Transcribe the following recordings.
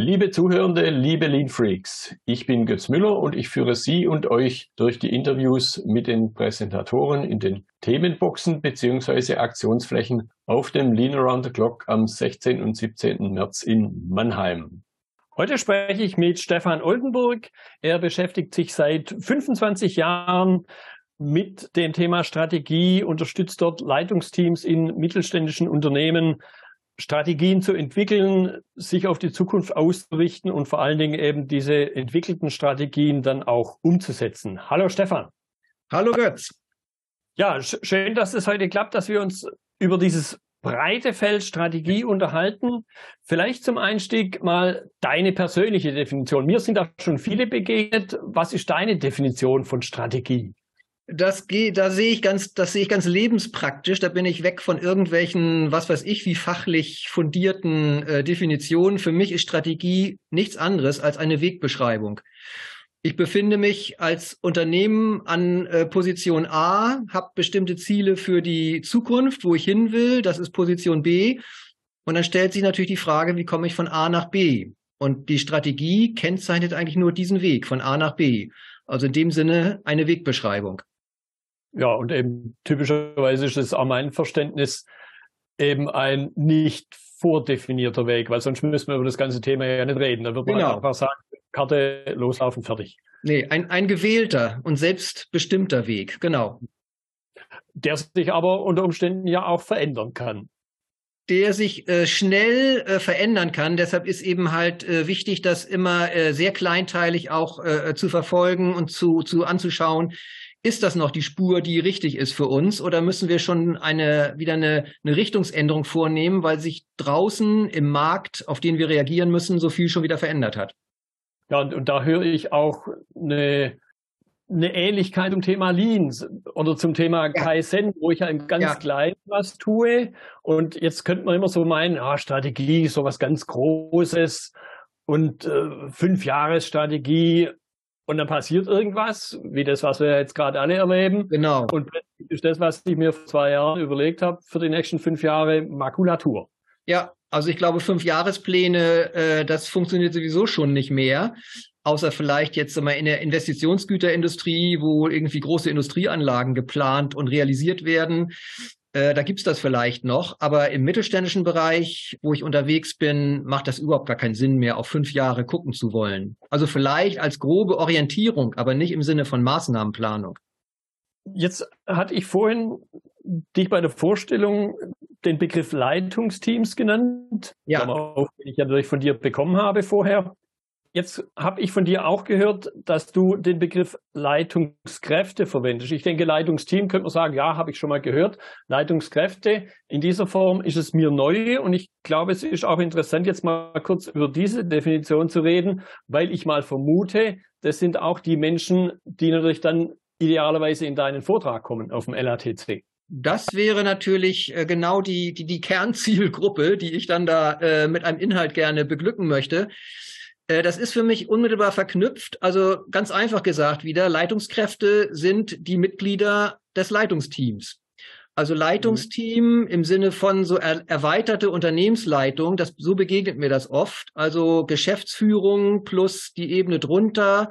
Liebe Zuhörende, liebe Lean Freaks, ich bin Götz Müller und ich führe Sie und euch durch die Interviews mit den Präsentatoren in den Themenboxen bzw. Aktionsflächen auf dem Lean Around the Clock am 16. und 17. März in Mannheim. Heute spreche ich mit Stefan Oldenburg. Er beschäftigt sich seit 25 Jahren mit dem Thema Strategie, unterstützt dort Leitungsteams in mittelständischen Unternehmen Strategien zu entwickeln, sich auf die Zukunft auszurichten und vor allen Dingen eben diese entwickelten Strategien dann auch umzusetzen. Hallo Stefan. Hallo Götz. Ja, schön, dass es heute klappt, dass wir uns über dieses breite Feld Strategie unterhalten. Vielleicht zum Einstieg mal deine persönliche Definition. Mir sind da schon viele begegnet. Was ist deine Definition von Strategie? Das geht, da sehe ich ganz, das sehe ich ganz lebenspraktisch. Da bin ich weg von irgendwelchen, was weiß ich, wie fachlich fundierten äh, Definitionen. Für mich ist Strategie nichts anderes als eine Wegbeschreibung. Ich befinde mich als Unternehmen an äh, Position A, habe bestimmte Ziele für die Zukunft, wo ich hin will. Das ist Position B. Und dann stellt sich natürlich die Frage, wie komme ich von A nach B? Und die Strategie kennzeichnet eigentlich nur diesen Weg von A nach B. Also in dem Sinne eine Wegbeschreibung. Ja, und eben typischerweise ist es auch mein Verständnis eben ein nicht vordefinierter Weg, weil sonst müssen wir über das ganze Thema ja nicht reden. Da wird man genau. einfach sagen, Karte loslaufen, fertig. Nee, ein, ein gewählter und selbstbestimmter Weg, genau. Der sich aber unter Umständen ja auch verändern kann der sich äh, schnell äh, verändern kann. Deshalb ist eben halt äh, wichtig, das immer äh, sehr kleinteilig auch äh, zu verfolgen und zu, zu anzuschauen ist das noch die Spur, die richtig ist für uns oder müssen wir schon eine, wieder eine, eine Richtungsänderung vornehmen, weil sich draußen im Markt, auf den wir reagieren müssen, so viel schon wieder verändert hat? Ja, und, und da höre ich auch eine, eine Ähnlichkeit zum Thema Lean oder zum Thema ja. Kaizen, wo ich ja im ganz ja. klein was tue. Und jetzt könnte man immer so meinen, ah, Strategie ist so was ganz Großes und äh, fünf Jahres Strategie und dann passiert irgendwas, wie das, was wir jetzt gerade alle erleben. Genau. Und plötzlich ist das, was ich mir vor zwei Jahren überlegt habe, für die nächsten fünf Jahre Makulatur. Ja, also ich glaube, fünf Jahrespläne, äh, das funktioniert sowieso schon nicht mehr. Außer vielleicht jetzt mal in der Investitionsgüterindustrie, wo irgendwie große Industrieanlagen geplant und realisiert werden. Äh, da gibt's das vielleicht noch, aber im mittelständischen Bereich, wo ich unterwegs bin, macht das überhaupt gar keinen Sinn mehr, auf fünf Jahre gucken zu wollen. Also vielleicht als grobe Orientierung, aber nicht im Sinne von Maßnahmenplanung. Jetzt hatte ich vorhin dich bei der Vorstellung den Begriff Leitungsteams genannt, ja. den ich ja natürlich von dir bekommen habe vorher. Jetzt habe ich von dir auch gehört, dass du den Begriff Leitungskräfte verwendest. Ich denke, Leitungsteam könnte man sagen, ja, habe ich schon mal gehört. Leitungskräfte in dieser Form ist es mir neu und ich glaube, es ist auch interessant, jetzt mal kurz über diese Definition zu reden, weil ich mal vermute, das sind auch die Menschen, die natürlich dann idealerweise in deinen Vortrag kommen auf dem LATC. Das wäre natürlich äh, genau die, die, die Kernzielgruppe, die ich dann da äh, mit einem Inhalt gerne beglücken möchte. Äh, das ist für mich unmittelbar verknüpft. Also ganz einfach gesagt wieder, Leitungskräfte sind die Mitglieder des Leitungsteams. Also Leitungsteam im Sinne von so er erweiterte Unternehmensleitung, das, so begegnet mir das oft. Also Geschäftsführung plus die Ebene drunter,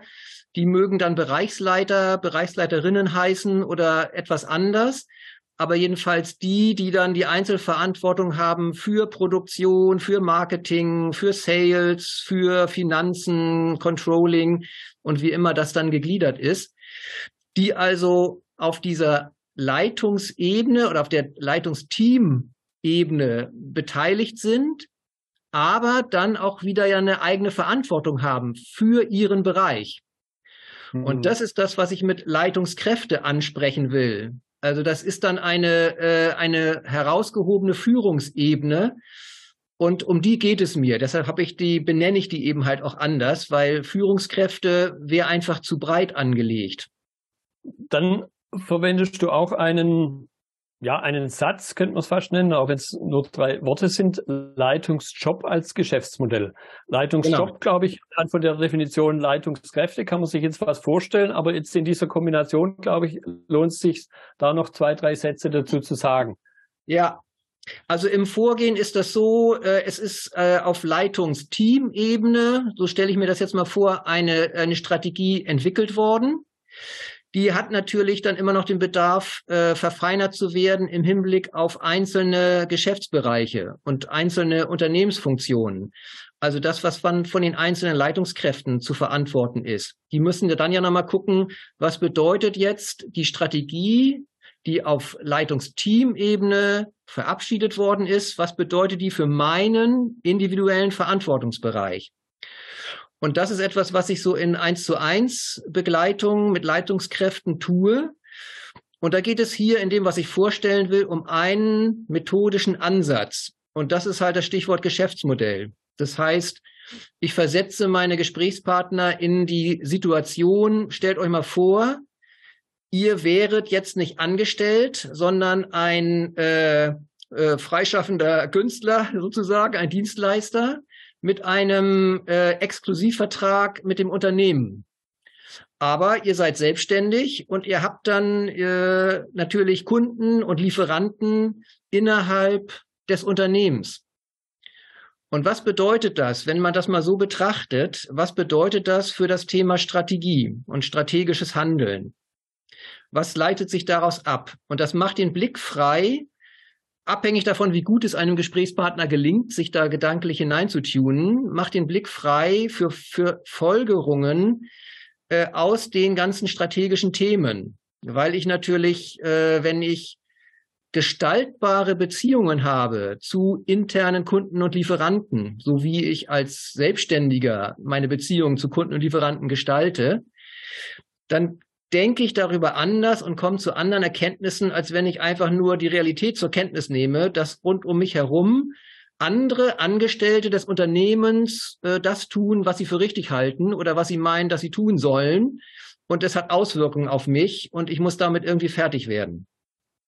die mögen dann Bereichsleiter, Bereichsleiterinnen heißen oder etwas anders aber jedenfalls die, die dann die Einzelverantwortung haben für Produktion, für Marketing, für Sales, für Finanzen, Controlling und wie immer das dann gegliedert ist, die also auf dieser Leitungsebene oder auf der Leitungsteam-Ebene beteiligt sind, aber dann auch wieder ja eine eigene Verantwortung haben für ihren Bereich. Und mhm. das ist das, was ich mit Leitungskräfte ansprechen will. Also das ist dann eine, äh, eine herausgehobene Führungsebene. Und um die geht es mir. Deshalb habe ich die, benenne ich die eben halt auch anders, weil Führungskräfte wäre einfach zu breit angelegt. Dann verwendest du auch einen ja, einen Satz könnte man es fast nennen, auch wenn es nur drei Worte sind, Leitungsjob als Geschäftsmodell. Leitungsjob, genau. glaube ich, von der Definition Leitungskräfte kann man sich jetzt was vorstellen, aber jetzt in dieser Kombination, glaube ich, lohnt es sich, da noch zwei, drei Sätze dazu zu sagen. Ja, Also im Vorgehen ist das so, äh, es ist äh, auf Leitungsteamebene, so stelle ich mir das jetzt mal vor, eine, eine Strategie entwickelt worden. Die hat natürlich dann immer noch den Bedarf, äh, verfeinert zu werden im Hinblick auf einzelne Geschäftsbereiche und einzelne Unternehmensfunktionen. Also das, was von, von den einzelnen Leitungskräften zu verantworten ist. Die müssen dann ja nochmal gucken, was bedeutet jetzt die Strategie, die auf Leitungsteamebene verabschiedet worden ist, was bedeutet die für meinen individuellen Verantwortungsbereich? Und das ist etwas, was ich so in eins zu eins Begleitung mit Leitungskräften tue. Und da geht es hier in dem, was ich vorstellen will, um einen methodischen Ansatz. Und das ist halt das Stichwort Geschäftsmodell. Das heißt, ich versetze meine Gesprächspartner in die Situation, stellt euch mal vor, ihr wäret jetzt nicht angestellt, sondern ein äh, äh, freischaffender Künstler sozusagen, ein Dienstleister mit einem äh, Exklusivvertrag mit dem Unternehmen. Aber ihr seid selbstständig und ihr habt dann äh, natürlich Kunden und Lieferanten innerhalb des Unternehmens. Und was bedeutet das, wenn man das mal so betrachtet? Was bedeutet das für das Thema Strategie und strategisches Handeln? Was leitet sich daraus ab? Und das macht den Blick frei, abhängig davon, wie gut es einem Gesprächspartner gelingt, sich da gedanklich hineinzutunen, macht den Blick frei für, für Folgerungen äh, aus den ganzen strategischen Themen. Weil ich natürlich, äh, wenn ich gestaltbare Beziehungen habe zu internen Kunden und Lieferanten, so wie ich als Selbstständiger meine Beziehungen zu Kunden und Lieferanten gestalte, dann denke ich darüber anders und komme zu anderen Erkenntnissen, als wenn ich einfach nur die Realität zur Kenntnis nehme, dass rund um mich herum andere Angestellte des Unternehmens äh, das tun, was sie für richtig halten oder was sie meinen, dass sie tun sollen. Und es hat Auswirkungen auf mich und ich muss damit irgendwie fertig werden.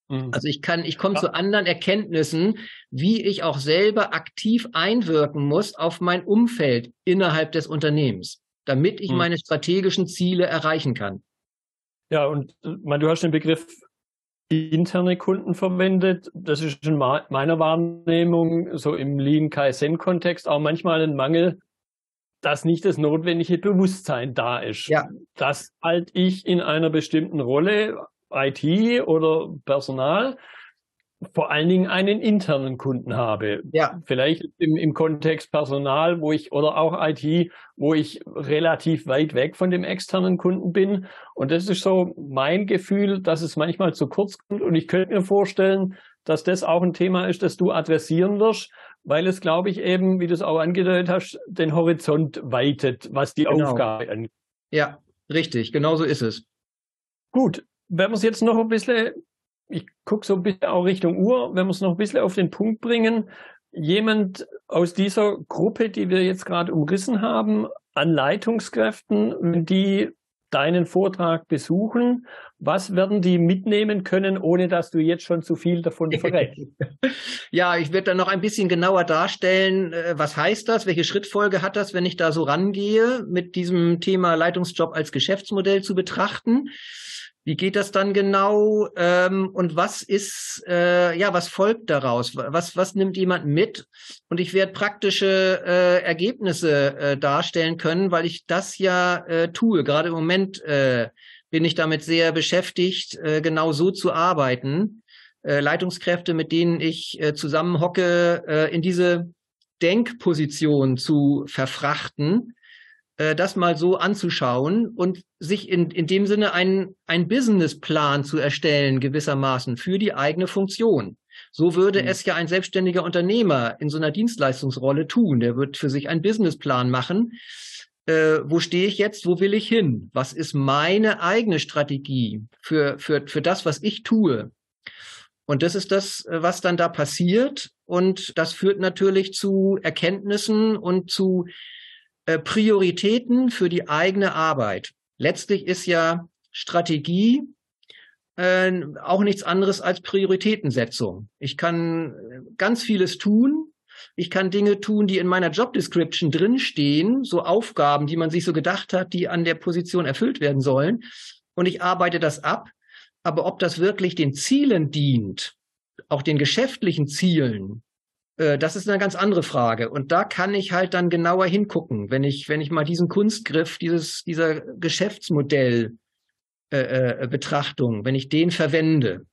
Mhm. Also ich kann, ich komme ja. zu anderen Erkenntnissen, wie ich auch selber aktiv einwirken muss auf mein Umfeld innerhalb des Unternehmens, damit ich mhm. meine strategischen Ziele erreichen kann. Ja, und äh, man, du hast den Begriff interne Kunden verwendet. Das ist in meiner Wahrnehmung so im Lean Kaizen-Kontext auch manchmal ein Mangel, dass nicht das notwendige Bewusstsein da ist. Ja. Dass halt ich in einer bestimmten Rolle, IT oder Personal, vor allen Dingen einen internen Kunden habe. Ja. Vielleicht im, im Kontext Personal, wo ich oder auch IT, wo ich relativ weit weg von dem externen Kunden bin. Und das ist so mein Gefühl, dass es manchmal zu kurz kommt. Und ich könnte mir vorstellen, dass das auch ein Thema ist, das du adressieren wirst, weil es, glaube ich, eben, wie du es auch angedeutet hast, den Horizont weitet, was die genau. Aufgabe angeht. Ja, richtig, genau so ist es. Gut, wenn wir es jetzt noch ein bisschen ich gucke so ein bisschen auch Richtung Uhr, wenn wir es noch ein bisschen auf den Punkt bringen, jemand aus dieser Gruppe, die wir jetzt gerade umrissen haben, an Leitungskräften, wenn die deinen Vortrag besuchen, was werden die mitnehmen können, ohne dass du jetzt schon zu viel davon verrätst? ja, ich werde dann noch ein bisschen genauer darstellen, äh, was heißt das, welche Schrittfolge hat das, wenn ich da so rangehe, mit diesem Thema Leitungsjob als Geschäftsmodell zu betrachten. Wie geht das dann genau? Ähm, und was ist, äh, ja, was folgt daraus? Was, was nimmt jemand mit? Und ich werde praktische äh, Ergebnisse äh, darstellen können, weil ich das ja äh, tue. Gerade im Moment äh, bin ich damit sehr beschäftigt, äh, genau so zu arbeiten. Äh, Leitungskräfte, mit denen ich äh, zusammenhocke, äh, in diese Denkposition zu verfrachten äh, das mal so anzuschauen und sich in, in dem Sinne einen, einen Businessplan zu erstellen, gewissermaßen für die eigene Funktion. So würde mhm. es ja ein selbstständiger Unternehmer in so einer Dienstleistungsrolle tun. Der wird für sich einen Businessplan machen. Äh, wo stehe ich jetzt? Wo will ich hin? Was ist meine eigene Strategie für, für, für das, was ich tue? Und das ist das, was dann da passiert. Und das führt natürlich zu Erkenntnissen und zu äh, Prioritäten für die eigene Arbeit. Letztlich ist ja Strategie äh, auch nichts anderes als Prioritätensetzung. Ich kann äh, ganz vieles tun. Ich kann Dinge tun, die in meiner Job Description drinstehen, so Aufgaben, die man sich so gedacht hat, die an der Position erfüllt werden sollen. Und ich arbeite das ab. Aber ob das wirklich den Zielen dient, auch den geschäftlichen Zielen, das ist eine ganz andere Frage. Und da kann ich halt dann genauer hingucken, wenn ich, wenn ich mal diesen Kunstgriff, dieses, dieser Geschäftsmodell äh, äh, Betrachtung, wenn ich den verwende.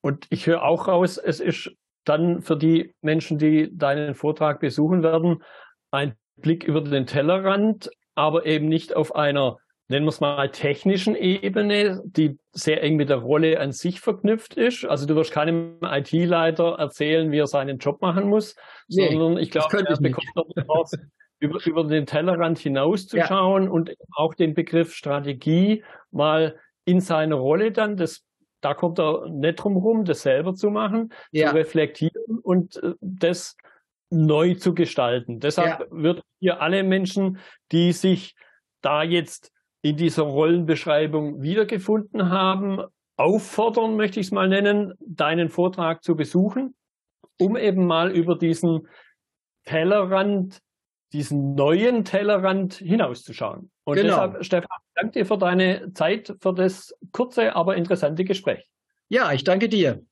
Und ich höre auch raus, es ist dann für die Menschen, die deinen Vortrag besuchen werden, ein Blick über den Tellerrand, aber eben nicht auf einer nennen wir es mal, technischen Ebene, die sehr eng mit der Rolle an sich verknüpft ist. Also du wirst keinem IT-Leiter erzählen, wie er seinen Job machen muss, nee, sondern ich glaube, er bekommt noch Chance, über, über den Tellerrand hinauszuschauen ja. und auch den Begriff Strategie mal in seiner Rolle dann, das, da kommt er nicht drum rum, das selber zu machen, ja. zu reflektieren und äh, das neu zu gestalten. Deshalb ja. wird hier alle Menschen, die sich da jetzt in dieser Rollenbeschreibung wiedergefunden haben, auffordern, möchte ich es mal nennen, deinen Vortrag zu besuchen, um eben mal über diesen Tellerrand, diesen neuen Tellerrand hinauszuschauen. Und genau. deshalb, Stefan, danke dir für deine Zeit, für das kurze, aber interessante Gespräch. Ja, ich danke dir.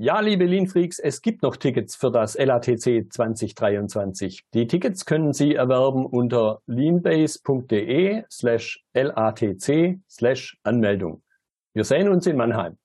Ja, liebe Lean-Freaks, es gibt noch Tickets für das LATC 2023. Die Tickets können Sie erwerben unter leanbase.de slash LATC slash Anmeldung. Wir sehen uns in Mannheim.